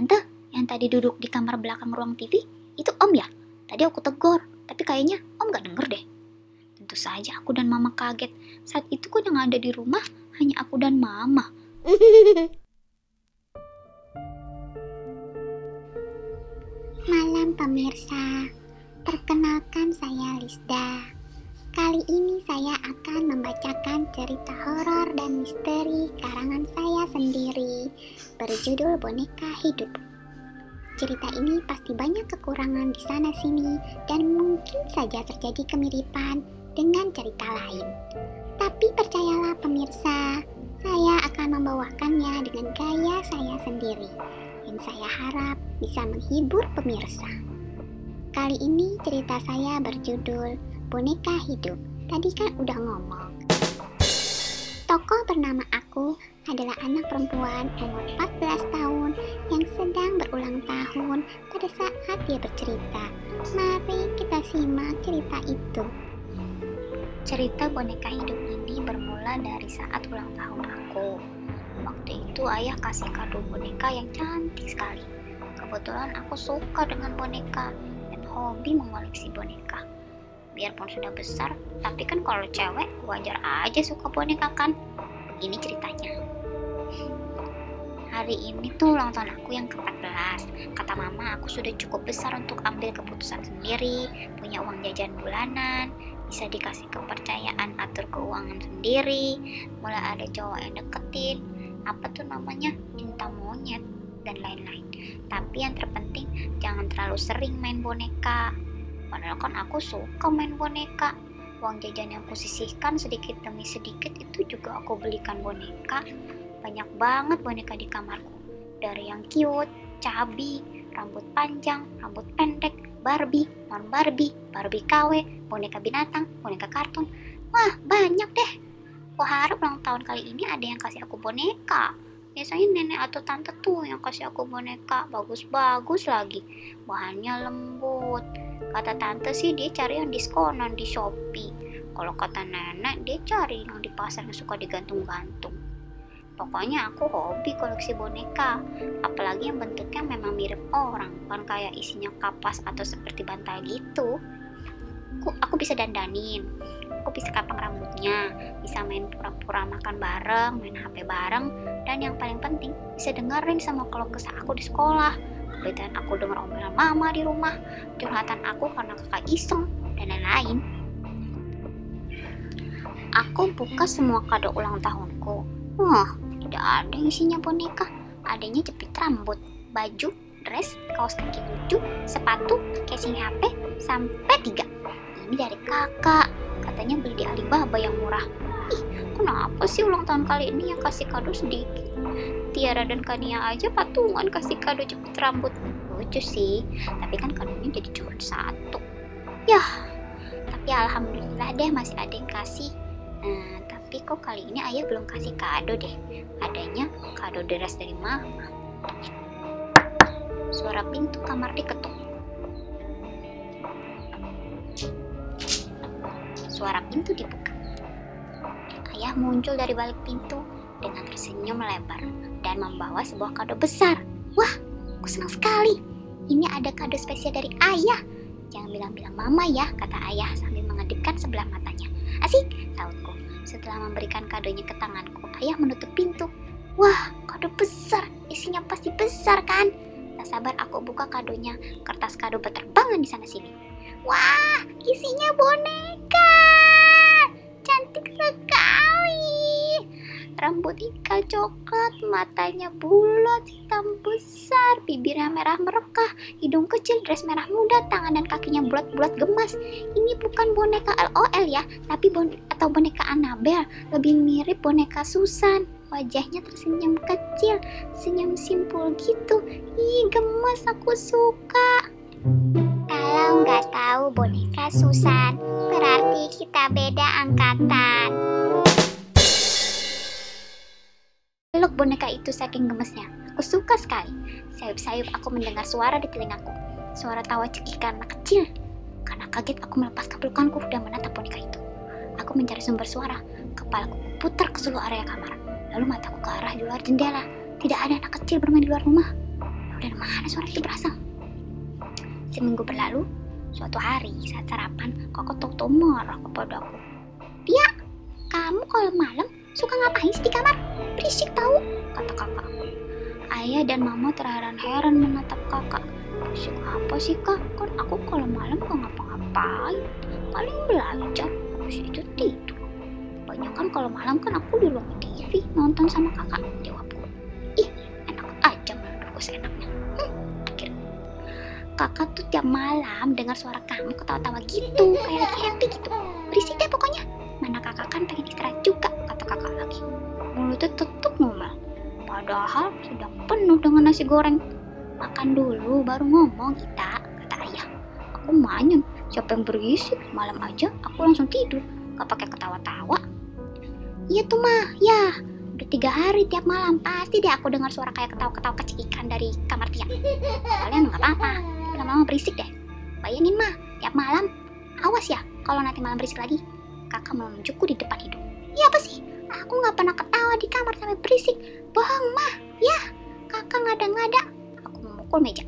Tante, yang tadi duduk di kamar belakang ruang TV, itu Om ya? Tadi aku tegur, tapi kayaknya Om gak denger deh. Tentu saja aku dan Mama kaget. Saat itu kan yang ada di rumah hanya aku dan Mama. Malam pemirsa, perkenalkan saya Lisda. Kali ini saya akan membacakan cerita horor dan misteri karangan saya sendiri berjudul Boneka Hidup. Cerita ini pasti banyak kekurangan di sana sini dan mungkin saja terjadi kemiripan dengan cerita lain. Tapi percayalah pemirsa, saya akan membawakannya dengan gaya saya sendiri yang saya harap bisa menghibur pemirsa. Kali ini cerita saya berjudul Boneka Hidup. Tadi kan udah ngomong. Tokoh bernama aku adalah anak perempuan umur 14 tahun yang sedang berulang tahun pada saat dia bercerita. Mari kita simak cerita itu. Cerita boneka hidup ini bermula dari saat ulang tahun aku. Waktu itu ayah kasih kado boneka yang cantik sekali. Kebetulan aku suka dengan boneka dan hobi mengoleksi boneka. Biarpun sudah besar, tapi kan kalau cewek wajar aja suka boneka kan. Begini ceritanya. Hari ini tuh ulang tahun aku yang ke-14. Kata mama aku sudah cukup besar untuk ambil keputusan sendiri, punya uang jajan bulanan, bisa dikasih kepercayaan atur keuangan sendiri, mulai ada cowok yang deketin, apa tuh namanya, cinta monyet, dan lain-lain. Tapi yang terpenting jangan terlalu sering main boneka. Padahal kan aku suka main boneka. Uang jajan yang kusisihkan sedikit demi sedikit itu juga aku belikan boneka. Banyak banget boneka di kamarku. Dari yang cute, cabi, rambut panjang, rambut pendek, Barbie, non Barbie, Barbie KW, boneka binatang, boneka kartun. Wah, banyak deh. Aku harap ulang tahun kali ini ada yang kasih aku boneka. Biasanya nenek atau tante tuh yang kasih aku boneka, bagus-bagus lagi. Bahannya lembut. Kata tante sih dia cari yang diskonan di Shopee. Kalau kata nenek dia cari yang di pasar yang suka digantung-gantung. Pokoknya aku hobi koleksi boneka, apalagi yang bentuknya memang mirip orang, bukan kayak isinya kapas atau seperti bantal gitu. Aku, aku bisa dandanin, aku bisa kapang rambutnya, bisa main pura-pura makan bareng, main HP bareng, dan yang paling penting bisa dengerin sama keluh kesah aku di sekolah. Kebetulan aku denger omelan mama di rumah, curhatan aku karena kakak iseng, dan lain-lain. Aku buka semua kado ulang tahunku. Wah, tidak ada isinya boneka. Adanya jepit rambut, baju, dress, kaos kaki lucu, sepatu, casing HP, sampai tiga. Ini dari kakak. Katanya beli di Alibaba yang murah. Ih, kenapa sih ulang tahun kali ini yang kasih kado sedikit? Tiara dan Kania aja patungan kasih kado jepit rambut. Lucu sih, tapi kan kadonya jadi cuma satu. Yah, tapi alhamdulillah deh masih ada yang kasih. Nah, tapi kok kali ini ayah belum kasih kado deh. Adanya kado deras dari mama. Suara pintu kamar diketuk. Suara pintu dibuka. Ayah muncul dari balik pintu dengan tersenyum lebar dan membawa sebuah kado besar. Wah, aku senang sekali. Ini ada kado spesial dari ayah. Jangan bilang-bilang mama ya, kata ayah sambil mengedipkan sebelah matanya. Asik, sautku. Setelah memberikan kadonya ke tanganku, ayah menutup pintu. Wah, kado besar. Isinya pasti besar kan? Tak sabar aku buka kadonya. Kertas kado berterbangan di sana sini. Wah, isinya boneka. Cantik sekali. Rambut ikal coklat, matanya bulat, hitam besar, bibirnya merah merekah, hidung kecil, dress merah muda, tangan dan kakinya bulat-bulat gemas. Ini bukan boneka LOL ya, tapi bon atau boneka Annabelle, lebih mirip boneka Susan. Wajahnya tersenyum kecil, senyum simpul gitu. Ih, gemas aku suka. Kalau nggak tahu boneka Susan, berarti kita beda angkatan. Boneka itu saking gemesnya. Aku suka sekali. Sayup-sayup aku mendengar suara di telingaku. Suara tawa cekikan anak kecil. Karena kaget aku melepaskan pelukanku dan menatap boneka itu. Aku mencari sumber suara. Kepalaku putar ke seluruh area kamar. Lalu mataku ke arah di luar jendela. Tidak ada anak kecil bermain di luar rumah. Dan suara itu berasal? Seminggu berlalu, suatu hari saat sarapan, kakak Toto marah kepadaku. Dia, kamu kalau malam suka ngapain sih di kamar? Berisik tahu, kata kakak. Ayah dan mama terheran-heran menatap kakak. Berisik apa sih kak? Kan aku kalau malam gak ngapa-ngapain. Paling belajar, habis itu tidur. Banyak kan kalau malam kan aku di ruang TV nonton sama kakak. Jawabku. Ih, enak aja menurutku seenaknya. Hm, akhirnya. Kakak tuh tiap malam dengar suara kamu ketawa-tawa gitu, kayak lagi happy gitu. Berisik deh pokoknya. Mana kakak kan pengen istirahat juga, kakak lagi. Mulutnya tetep ngomel. Padahal sedang penuh dengan nasi goreng. Makan dulu baru ngomong kita, kata ayah. Aku manyun, siapa yang berisik? Malam aja aku langsung tidur, gak pakai ketawa-tawa. Iya tuh mah, ya. Udah tiga hari tiap malam pasti deh aku dengar suara kayak ketawa-ketawa kecil ikan dari kamar tiap. Kalian nggak apa-apa, lama-lama berisik deh. Bayangin mah, tiap malam, awas ya kalau nanti malam berisik lagi. Kakak menunjukku di depan hidung. Iya apa sih? Aku nggak pernah ketawa di kamar sampai berisik. Bohong mah, ya. Kakak ngada-ngada. Aku memukul meja.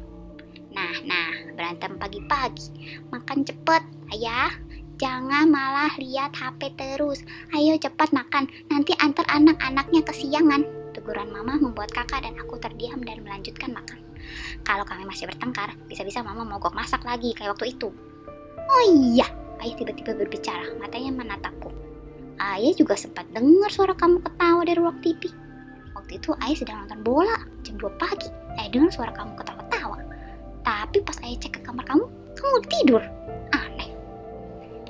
Nah, nah, berantem pagi-pagi. Makan cepet, ayah. Jangan malah lihat HP terus. Ayo cepat makan, nanti antar anak-anaknya kesiangan. Teguran mama membuat kakak dan aku terdiam dan melanjutkan makan. Kalau kami masih bertengkar, bisa-bisa mama mogok masak lagi kayak waktu itu. Oh iya, ayah tiba-tiba berbicara, matanya menatapku. Ayah juga sempat dengar suara kamu ketawa dari ruang TV. Waktu itu ayah sedang nonton bola, jam 2 pagi. Ayah dengar suara kamu ketawa-tawa. Tapi pas ayah cek ke kamar kamu, kamu tidur. Aneh.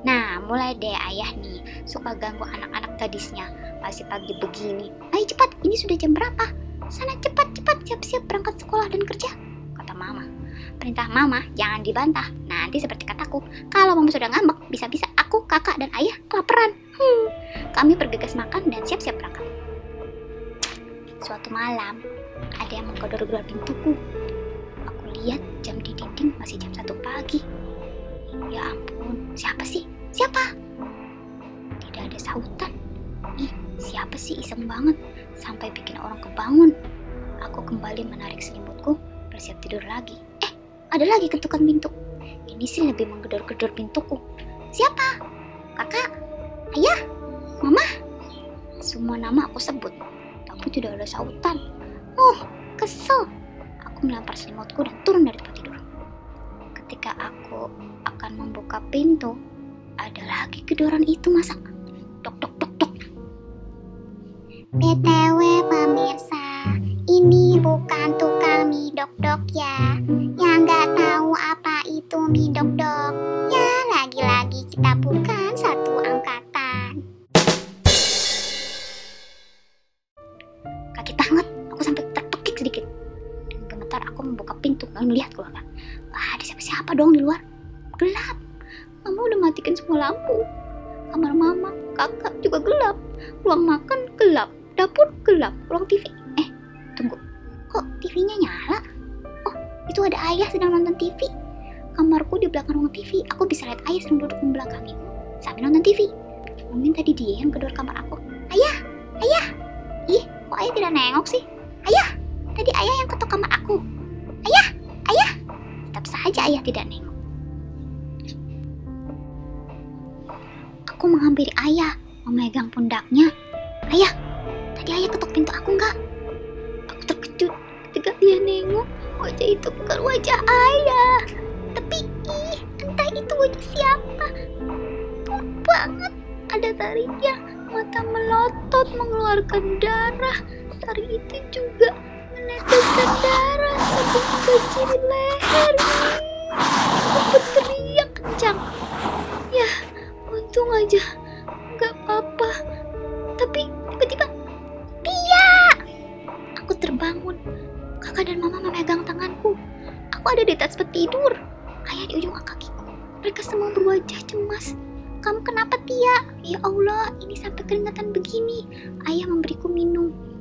Nah, mulai deh ayah nih suka ganggu anak-anak gadisnya. Masih pagi begini. Ayo cepat, ini sudah jam berapa? Sana cepat, cepat, siap-siap berangkat sekolah dan kerja. Kata mama. Perintah mama jangan dibantah. Nanti seperti kataku, kalau mama sudah ngambek, bisa-bisa aku, kakak, dan ayah kelaparan. Hmm, kami bergegas makan dan siap-siap berangkat. Suatu malam, ada yang menggedor-gedor pintuku. Aku lihat jam di dinding masih jam satu pagi. Ya ampun, siapa sih? Siapa? Tidak ada sautan. Ih, siapa sih iseng banget sampai bikin orang kebangun. Aku kembali menarik selimutku, bersiap tidur lagi. Eh, ada lagi ketukan pintu. Ini sih lebih menggedor-gedor pintuku. Siapa? Kakak? Ayah? Mama? Semua nama aku sebut, tapi tidak ada sautan. Oh, kesel. Aku melempar selimutku dan turun dari tempat tidur. Ketika aku akan membuka pintu, ada lagi gedoran itu masa. Tok tok tok tok. BTW pemirsa, ini bukan tukang mie dok-dok ya. Yang nggak tahu apa itu mie dok-dok. Nengok sih? Ayah, tadi ayah yang ketok kamar aku. Ayah, ayah. Tetap saja ayah tidak nengok. Aku menghampiri ayah, memegang pundaknya. Ayah, tadi ayah ketok pintu aku enggak? Aku terkejut ketika dia nengok. Wajah itu bukan wajah ayah. Tapi ih, entah itu wajah siapa. Buruk banget. Ada tarinya, mata melotot mengeluarkan darah. Tari itu juga meneteskan darah sebelum kecil leher. Aku berteriak kencang. Ya, untung aja nggak apa-apa. Tapi tiba-tiba, Tia! Aku terbangun. Kakak dan mama memegang tanganku. Aku ada di atas tidur. Ayah di ujung kakiku. Mereka semua berwajah cemas. Kamu kenapa Tia? Ya Allah, ini sampai keringatan begini. Ayah memberiku minum.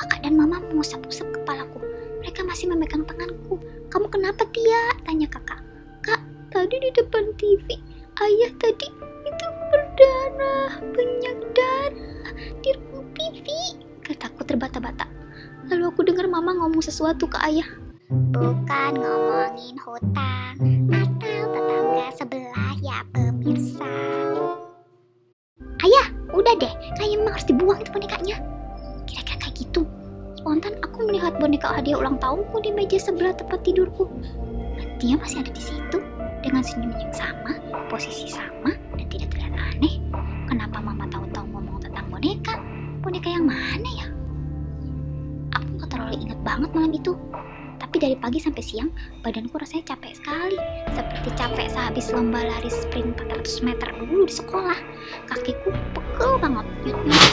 Kakak dan mama mengusap-usap kepalaku. Mereka masih memegang tanganku. Kamu kenapa Tia? Tanya kakak. Kak, tadi di depan TV, ayah tadi itu berdarah, banyak darah di ruang TV. Kataku terbata-bata. Lalu aku dengar mama ngomong sesuatu ke ayah. Bukan ngomongin hutang meja sebelah tempat tidurku. Dia masih ada di situ dengan senyum yang sama, posisi sama, dan tidak terlihat aneh. Kenapa mama tahu-tahu ngomong tentang boneka? Boneka yang mana ya? Aku gak terlalu ingat banget malam itu. Tapi dari pagi sampai siang, badanku rasanya capek sekali. Seperti capek sehabis lomba lari sprint 400 meter dulu di sekolah. Kakiku pegel banget, nyut-nyutan.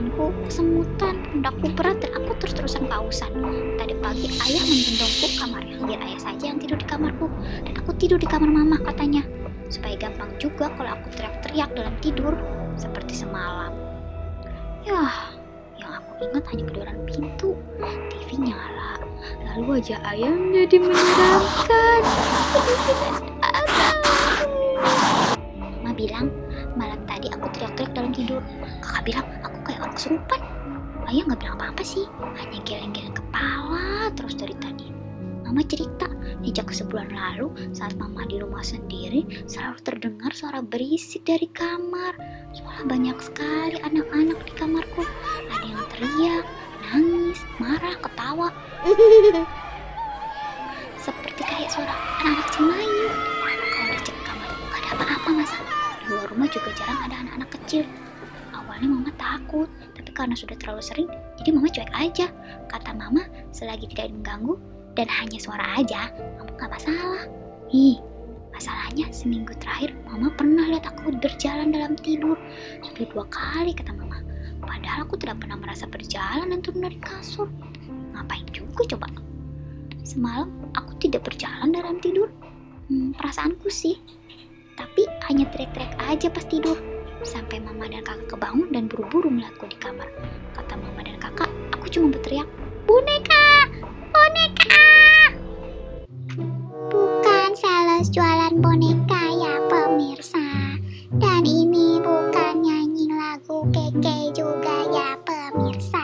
Tanganku kesemutan, pundakku berat dan aku terus-terusan kausan. Tadi pagi ayah menggendongku ke kamarnya, biar ayah saja yang tidur di kamarku. Dan aku tidur di kamar mama katanya. Supaya gampang juga kalau aku teriak-teriak dalam tidur, seperti semalam. Yah, yang aku ingat hanya kedoran pintu. TV nyala, lalu wajah ayah menjadi menyeramkan. Mama bilang, malam tadi aku teriak-teriak dalam tidur. Kakak bilang, kesurupan. Ayah nggak bilang apa-apa sih, hanya geleng-geleng kepala terus dari tadi. Mama cerita, sejak sebulan lalu saat mama di rumah sendiri selalu terdengar suara berisik dari kamar. Suara banyak sekali anak-anak di kamarku. Ada yang teriak, nangis, marah, ketawa. Seperti kayak suara anak-anak main. Kalau udah cek kamar, gak ada apa-apa masa. Di luar rumah juga jarang ada anak-anak kecil. Awalnya mama takut, tapi karena sudah terlalu sering, jadi mama cuek aja. Kata mama, selagi tidak mengganggu dan hanya suara aja, mama gak masalah. Ih, masalahnya seminggu terakhir mama pernah lihat aku berjalan dalam tidur. Sudah dua kali kata mama. Padahal aku tidak pernah merasa berjalan dan turun dari kasur. Ngapain juga coba? Semalam aku tidak berjalan dalam tidur. Hmm, perasaanku sih. Tapi hanya teriak-teriak aja pas tidur. Sampai mama dan kakak kebangun dan buru-buru melihatku di kamar. Kata mama dan kakak, aku cuma berteriak, Boneka! Boneka! Bukan sales jualan boneka ya pemirsa. Dan ini bukan nyanyi lagu keke juga ya pemirsa.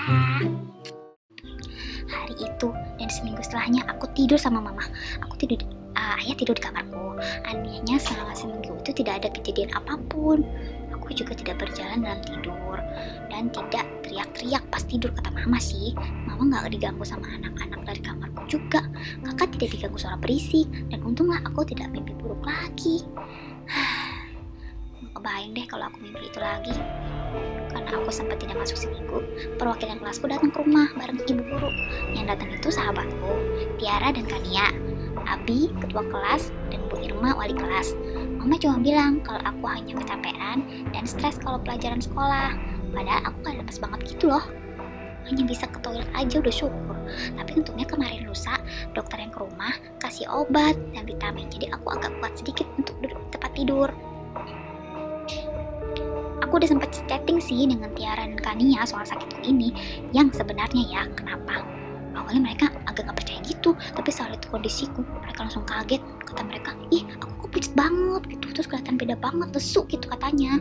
Hari itu dan seminggu setelahnya aku tidur sama mama. Aku tidur di- ah, ayah tidur di kamarku. Anehnya selama seminggu itu tidak ada kejadian apa pun. Aku juga tidak berjalan dalam tidur dan tidak teriak-teriak pas tidur kata mama sih. Mama nggak diganggu sama anak-anak dari kamarku juga. Kakak tidak diganggu suara berisik dan untunglah aku tidak mimpi buruk lagi. Kebayang deh kalau aku mimpi itu lagi. Karena aku sempat tidak masuk seminggu, perwakilan kelasku datang ke rumah bareng ibu guru. Yang datang itu sahabatku, Tiara dan Kania, Abi, ketua kelas, dan Bu Irma, wali kelas. Mama cuma bilang kalau aku hanya kecapean dan stres kalau pelajaran sekolah. Padahal aku gak lepas banget gitu loh. Hanya bisa ke toilet aja udah syukur. Tapi untungnya kemarin lusa, dokter yang ke rumah kasih obat dan vitamin. Jadi aku agak kuat sedikit untuk duduk di tempat tidur. Aku udah sempat chatting sih dengan Tiara dan Kania soal sakitku ini yang sebenarnya ya kenapa awalnya mereka agak gak percaya gitu tapi saat itu kondisiku mereka langsung kaget. Kata mereka ih aku kok pucat banget gitu. Terus kelihatan beda banget lesu gitu katanya.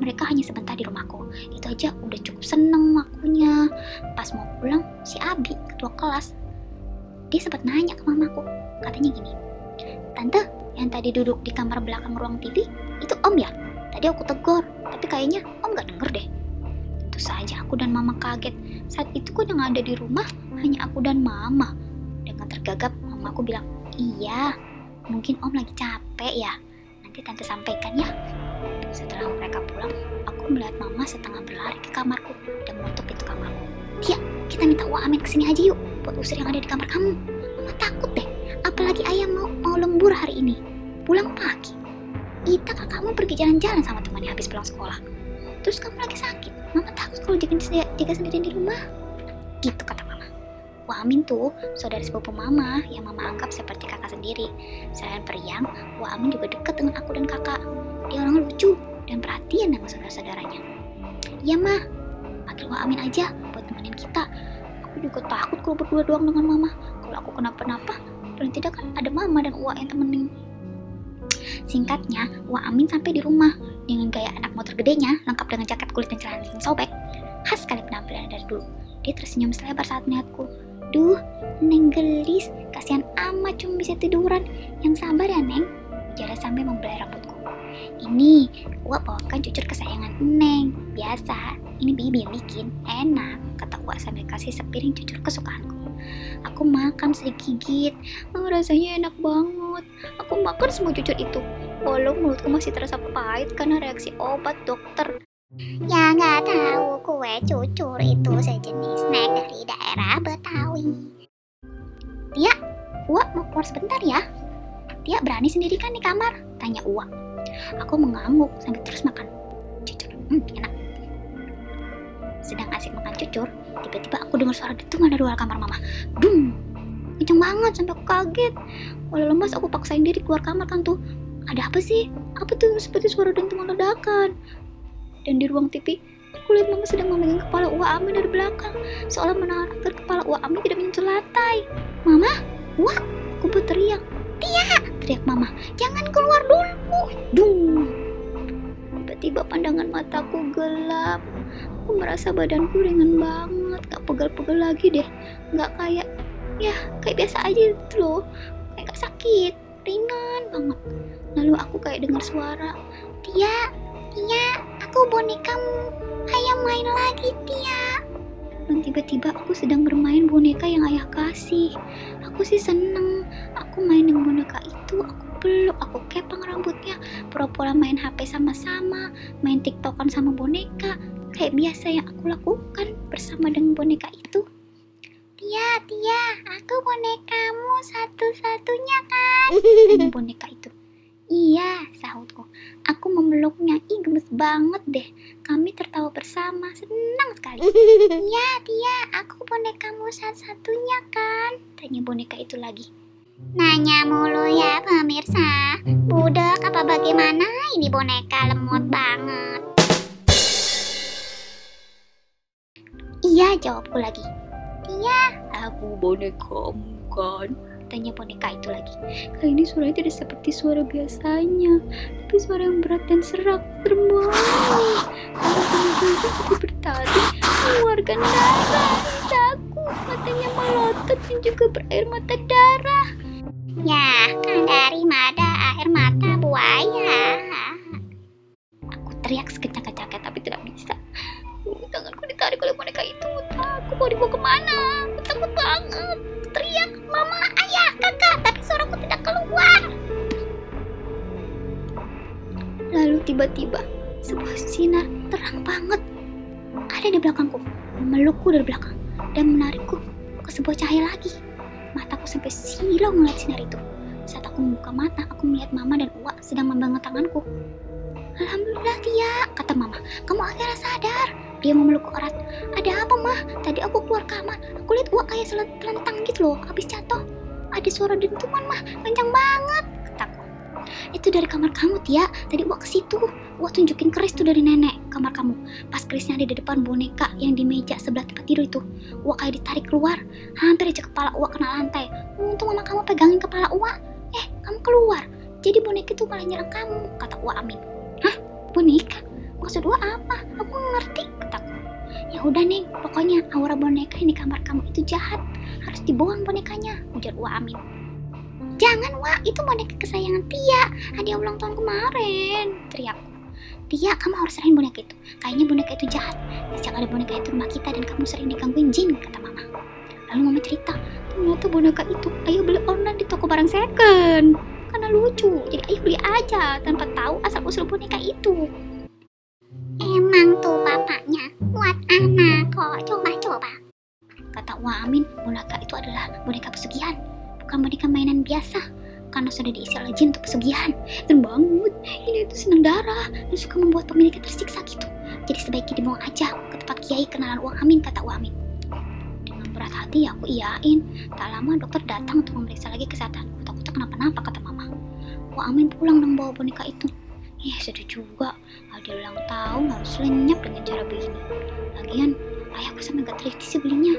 Mereka hanya sebentar di rumahku. Itu aja udah cukup seneng akunya pas mau pulang si Abi ketua kelas dia sempat nanya ke mamaku. Katanya gini tante yang tadi duduk di kamar belakang ruang TV itu om ya? Tadi aku tegur tapi kayaknya om gak denger deh. Tentu saja aku dan mama kaget. Saat itu ku udah gak ada di rumah hanya aku dan mama. Dengan tergagap, mamaku bilang, iya, mungkin om lagi capek ya. Nanti tante sampaikan ya. Setelah mereka pulang, aku melihat mama setengah berlari ke kamarku dan menutup pintu kamarku. Tia, kita minta Wa Amin ke sini aja yuk, buat usir yang ada di kamar kamu. Mama takut deh, apalagi ayah mau mau lembur hari ini. Pulang pagi. Ita kakakmu pergi jalan-jalan sama temannya habis pulang sekolah. Terus kamu lagi sakit. Mama takut kalau jaga, jaga sendirian di rumah. Gitu kata mama. Wah Amin tuh saudara sepupu mama yang mama anggap seperti kakak sendiri. Selain periang, Wah Amin juga dekat dengan aku dan kakak. Dia orang lucu dan perhatian dengan saudara-saudaranya. Iya mah, panggil Wah Amin aja buat temenin kita. Aku juga takut kalau berdua doang dengan mama. Kalau aku kenapa-napa, paling tidak kan ada mama dan Wah yang temenin. Singkatnya, Wah Amin sampai di rumah dengan gaya anak motor gedenya, lengkap dengan jaket kulit dan celana sobek. Khas sekali penampilan dari dulu. Dia tersenyum selebar saat melihatku Duh, Neng gelis, kasihan amat cuma bisa tiduran. Yang sabar ya, Neng. Ujarnya sambil membelai rambutku. Ini, Wak bawakan cucur kesayangan Neng. Biasa, ini Bibi yang bikin. Enak, kata Wak sambil kasih sepiring cucur kesukaanku. Aku makan sedikit oh, rasanya enak banget. Aku makan semua cucur itu. Walau mulutku masih terasa pahit karena reaksi obat dokter. Ya cucur itu sejenis snack dari daerah Betawi. Wak mau keluar sebentar ya. Dia berani sendiri kan di kamar? Tanya Uwa. Aku mengangguk sambil terus makan cucur. Hmm, enak. Sedang asik makan cucur, tiba-tiba aku dengar suara dentuman dari luar kamar mama. Dung! Kenceng banget sampai aku kaget. Walau lemas aku paksain diri keluar kamar kan tuh. Ada apa sih? Apa tuh seperti suara dentuman ledakan? Dan di ruang TV, aku lihat mama sedang memegang kepala Uwa Ami dari belakang, seolah menahan agar kepala Uwa Ami tidak menyentuh lantai. Mama, Uwa, aku berteriak. Tia, teriak mama, jangan keluar dulu. Dung. Tiba-tiba pandangan mataku gelap. Aku merasa badanku ringan banget, gak pegel-pegel lagi deh. Gak kayak, ya kayak biasa aja gitu loh. Kayak gak sakit, ringan banget. Lalu aku kayak dengar suara, Tia, Tia, aku bonekamu. Ayo main lagi, Tia. dan tiba-tiba aku sedang bermain boneka yang ayah kasih. Aku sih seneng. Aku main dengan boneka itu, aku peluk, aku kepang rambutnya, pura-pura main HP sama-sama, main tiktokan sama boneka. Kayak biasa yang aku lakukan bersama dengan boneka itu. Tia, Tia, aku bonekamu satu-satunya kan. Tanya boneka itu. Iya, sahutku. Aku memeluknya. Ih, gemes banget deh. Kami tertawa bersama. Senang sekali. Iya, Tia, aku bonekamu satu-satunya kan. Tanya boneka itu lagi. Nanya mulu ya pemirsa. Budek apa bagaimana ini boneka lemot banget. Iya, jawabku lagi. Iya, Aku bonekamu kan? Tanya boneka itu lagi. Kali ini suaranya tidak seperti suara biasanya, tapi suara yang berat dan serak. Kalau boneka itu seperti bertari, mengeluarkan darah. Aku matanya melotot dan juga berair mata darah. ya memelukku dari belakang dan menarikku ke sebuah cahaya lagi. Mataku sampai silau melihat sinar itu. Saat aku membuka mata, aku melihat mama dan Uwa sedang memegang tanganku. Alhamdulillah Tia, kata mama. Kamu akhirnya sadar. Dia memelukku erat. Ada apa mah? Tadi aku keluar kamar. Aku lihat Uwa kayak telentang gitu loh, habis jatuh. Ada suara dentuman mah, kencang banget. Itu dari kamar kamu Tia. Tadi Uwa ke situ. Uwa tunjukin keris tuh dari nenek kamar kamu. Pas kerisnya ada di depan boneka yang di meja sebelah tempat tidur itu. Uwa kayak ditarik keluar. Hampir aja kepala Uwa kena lantai. Untung mama kamu pegangin kepala Uwa. Eh, kamu keluar. Jadi boneka itu malah nyerang kamu, kata Uwa Amin. Hah? Boneka? Maksud Uwa apa? Aku ngerti, kataku. Ya udah nih, pokoknya aura boneka yang di kamar kamu itu jahat. Harus dibuang bonekanya, ujar Uwa Amin. Jangan, Wak, itu boneka kesayangan Tia. Hadiah ulang tahun kemarin, teriakku. Tia, kamu harus serahin boneka itu. Kayaknya boneka itu jahat. Sejak ada boneka itu di rumah kita dan kamu sering digangguin jin, kata mama. Lalu mama cerita, ternyata boneka itu ayo beli online di toko barang second. Karena lucu, jadi ayo beli aja tanpa tahu asal usul boneka itu. emang tuh bapaknya buat anak kok. Coba-coba. Kata Wa Amin, boneka itu adalah boneka pesugihan, bukan boneka mainan biasa. Karena sudah diisi oleh jin untuk pesugihan. Dan banget, ini itu senang darah dan suka membuat pemiliknya tersiksa gitu. Jadi sebaiknya dibuang aja ke tempat kiai kenalan Wa Amin, kata Wa Amin. Dengan berat hati aku iyain. Tak lama dokter datang untuk memeriksa lagi kesehatanku. Takutnya kenapa-napa, kata mama. Wa Amin pulang dan bawa boneka itu. Ya sedih juga, ada ulang tahun harus lenyap dengan cara begini. Lagian, ayahku sampai gak teliti sih belinya.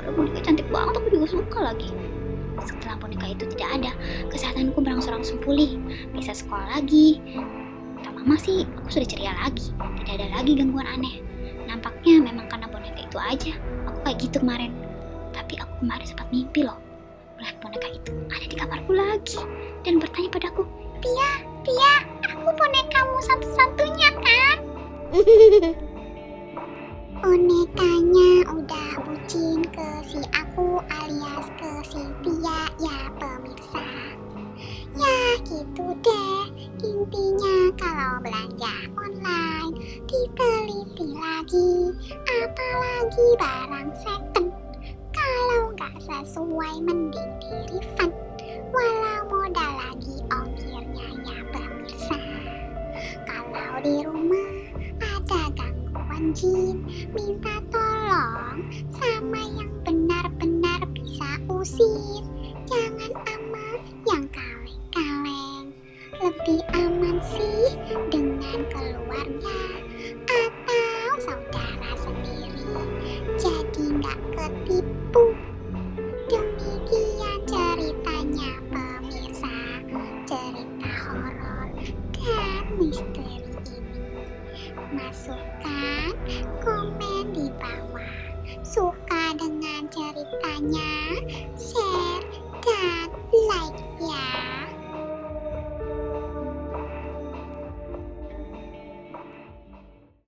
Kalau boneka cantik banget aku juga suka lagi. Setelah boneka itu tidak ada, kesehatanku berangsur-angsur pulih. Bisa sekolah lagi. Kata mama sih, aku sudah ceria lagi. Tidak ada lagi gangguan aneh. Nampaknya memang karena boneka itu aja. Aku kayak gitu kemarin. Tapi aku kemarin sempat mimpi loh. Melihat boneka itu ada di kamarku lagi dan bertanya padaku,